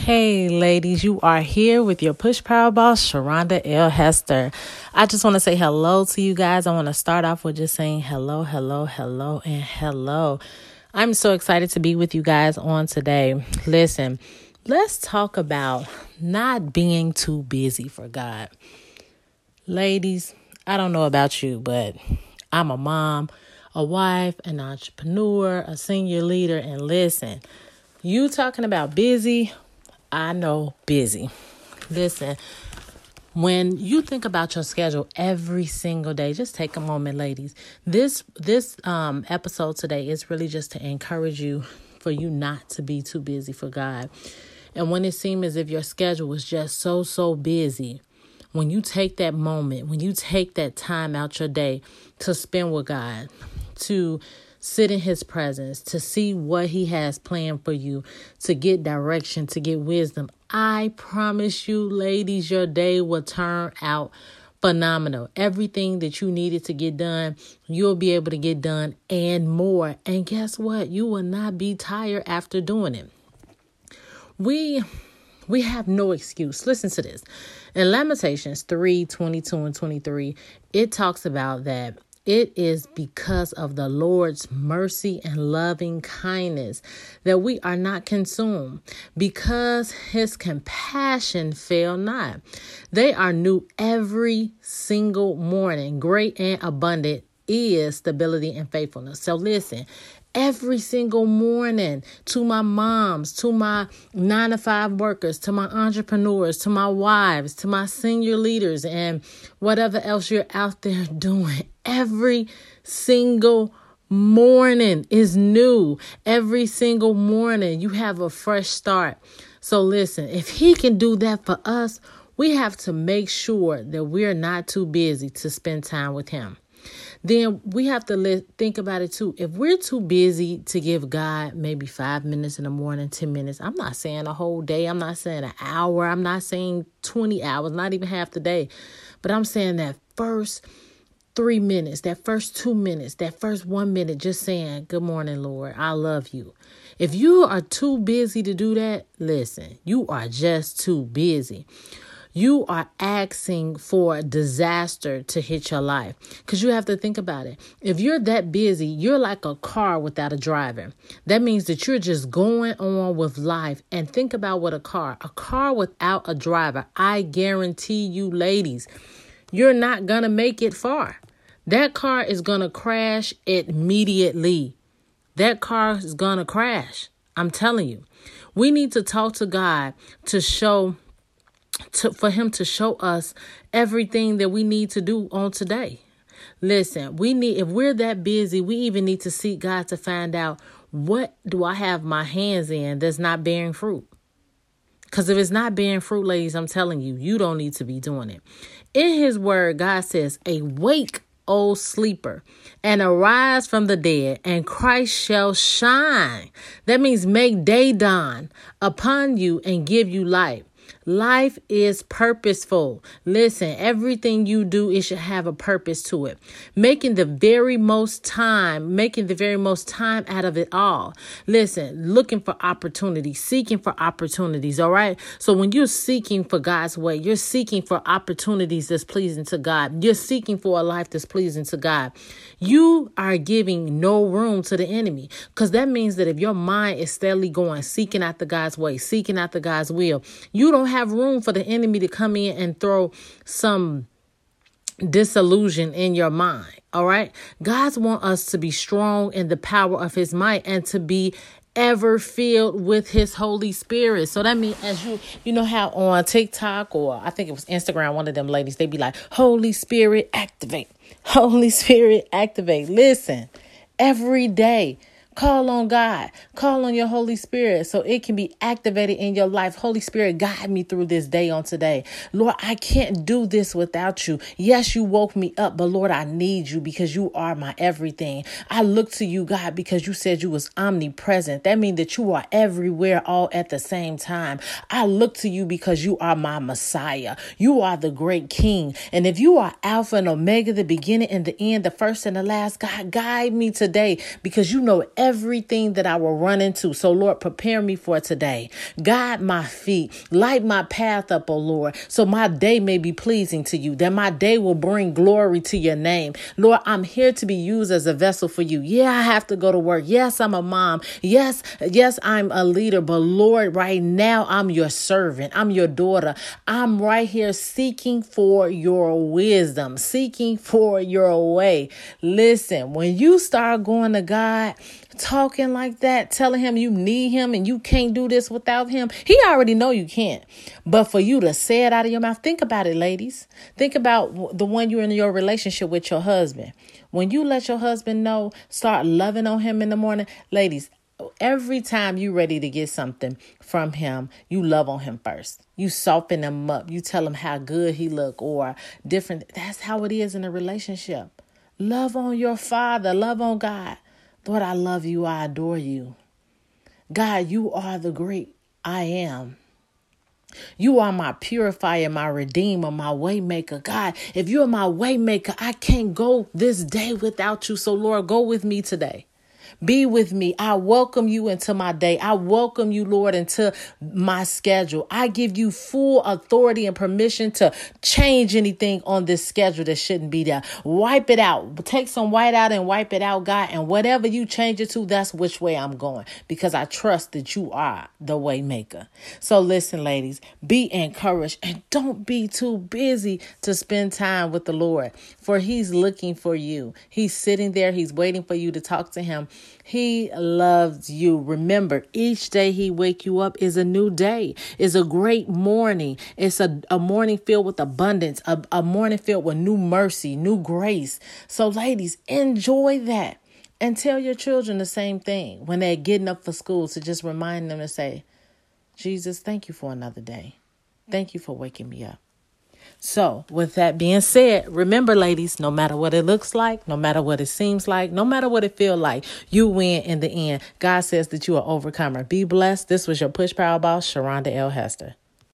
Hey, ladies, you are here with your push power boss, Sharonda L. Hester. I just want to say hello to you guys. I want to start off with just saying hello, hello, hello, and hello. I'm so excited to be with you guys on today. Listen, let's talk about not being too busy for God. Ladies, I don't know about you, but I'm a mom, a wife, an entrepreneur, a senior leader, and listen, you talking about busy I know busy. Listen, when you think about your schedule every single day, just take a moment, ladies. This this um episode today is really just to encourage you for you not to be too busy for God. And when it seems as if your schedule is just so so busy, when you take that moment, when you take that time out your day to spend with God, to sit in his presence, to see what he has planned for you, to get direction, to get wisdom. I promise you, ladies, your day will turn out phenomenal. Everything that you needed to get done, you'll be able to get done and more. And guess what? You will not be tired after doing it. We we have no excuse. Listen to this. In Lamentations 3 22 and 23, it talks about that it is because of the Lord's mercy and loving kindness that we are not consumed, because his compassion fail not. They are new every single morning. Great and abundant is stability and faithfulness. So listen, every single morning to my moms, to my nine to five workers, to my entrepreneurs, to my wives, to my senior leaders, and whatever else you're out there doing. Every single morning is new. Every single morning you have a fresh start. So listen, if he can do that for us, we have to make sure that we're not too busy to spend time with him then we have to think about it too. If we're too busy to give God maybe five minutes in the morning, 10 minutes, I'm not saying a whole day, I'm not saying an hour, I'm not saying 20 hours, not even half the day, but I'm saying that first three minutes, that first two minutes, that first one minute, just saying, Good morning, Lord, I love you. If you are too busy to do that, listen, you are just too busy you are asking for disaster to hit your life. Because you have to think about it. If you're that busy, you're like a car without a driver. That means that you're just going on with life. And think about what a car, a car without a driver, I guarantee you, ladies, you're not going to make it far. That car is going to crash immediately. That car is going to crash. I'm telling you. We need to talk to God to show to, for him to show us everything that we need to do on today. Listen, we need if we're that busy, we even need to seek God to find out what do I have my hands in that's not bearing fruit. Because if it's not bearing fruit, ladies, I'm telling you, you don't need to be doing it. In his word, God says, Awake, O sleeper, and arise from the dead, and Christ shall shine. That means make day dawn upon you and give you light. Life is purposeful. Listen, everything you do, it should have a purpose to it. Making the very most time, making the very most time out of it all. Listen, looking for opportunities, seeking for opportunities, all right? So when you're seeking for God's way, you're seeking for opportunities that's pleasing to God. You're seeking for a life that's pleasing to God. You are giving no room to the enemy because that means that if your mind is steadily going, seeking after God's way, seeking after God's will, you don't have room for the enemy to come in and throw some disillusion in your mind. All right. God's want us to be strong in the power of his might and to be ever filled with his Holy Spirit. So that means as you you know how on TikTok or I think it was Instagram, one of them ladies, they'd be like, Holy Spirit activate. Holy Spirit activate. Listen, every day Call on God. Call on your Holy Spirit so it can be activated in your life. Holy Spirit, guide me through this day on today. Lord, I can't do this without you. Yes, you woke me up, but Lord, I need you because you are my everything. I look to you, God, because you said you was omnipresent. That means that you are everywhere all at the same time. I look to you because you are my Messiah. You are the great King. And if you are Alpha and Omega, the beginning and the end, the first and the last, God, guide me today because you know everything everything that I will run into. So, Lord, prepare me for today. Guide my feet, light my path up, O Lord, so my day may be pleasing to you, that my day will bring glory to your name. Lord, I'm here to be used as a vessel for you. Yeah, I have to go to work. Yes, I'm a mom. Yes, yes, I'm a leader. But Lord, right now, I'm your servant. I'm your daughter. I'm right here seeking for your wisdom, seeking for your way. Listen, when you start going to God, talking like that, telling him you need him and you can't do this without him, he already know you can't. But for you to say it out of your mouth, think about it, ladies. Think about the one you're in your relationship with your husband. When you let your husband know, start loving on him in the morning, ladies, every time you're ready to get something from him, you love on him first. You soften him up. You tell him how good he look or different. That's how it is in a relationship. Love on your father. Love on God. Lord, I love you. I adore you. God, you are the great I am. You are my purifier, my redeemer, my waymaker. God, if you're my waymaker, I can't go this day without you. So, Lord, go with me today. Be with me. I welcome you into my day. I welcome you, Lord, into my schedule. I give you full authority and permission to change anything on this schedule that shouldn't be there. Wipe it out. Take some white out and wipe it out, God. And whatever you change it to, that's which way I'm going because I trust that you are the way maker. So listen, ladies, be encouraged and don't be too busy to spend time with the Lord for he's looking for you. He's sitting there. He's waiting for you to talk to him he loves you. Remember, each day he wake you up is a new day. Is a great morning. It's a, a morning filled with abundance, a, a morning filled with new mercy, new grace. So, ladies, enjoy that. And tell your children the same thing when they're getting up for school to just remind them to say, Jesus, thank you for another day. Thank you for waking me up. So, with that being said, remember, ladies, no matter what it looks like, no matter what it seems like, no matter what it feels like, you win in the end. God says that you are overcomer. Be blessed. This was your Push Power Boss, Sharonda L. Hester.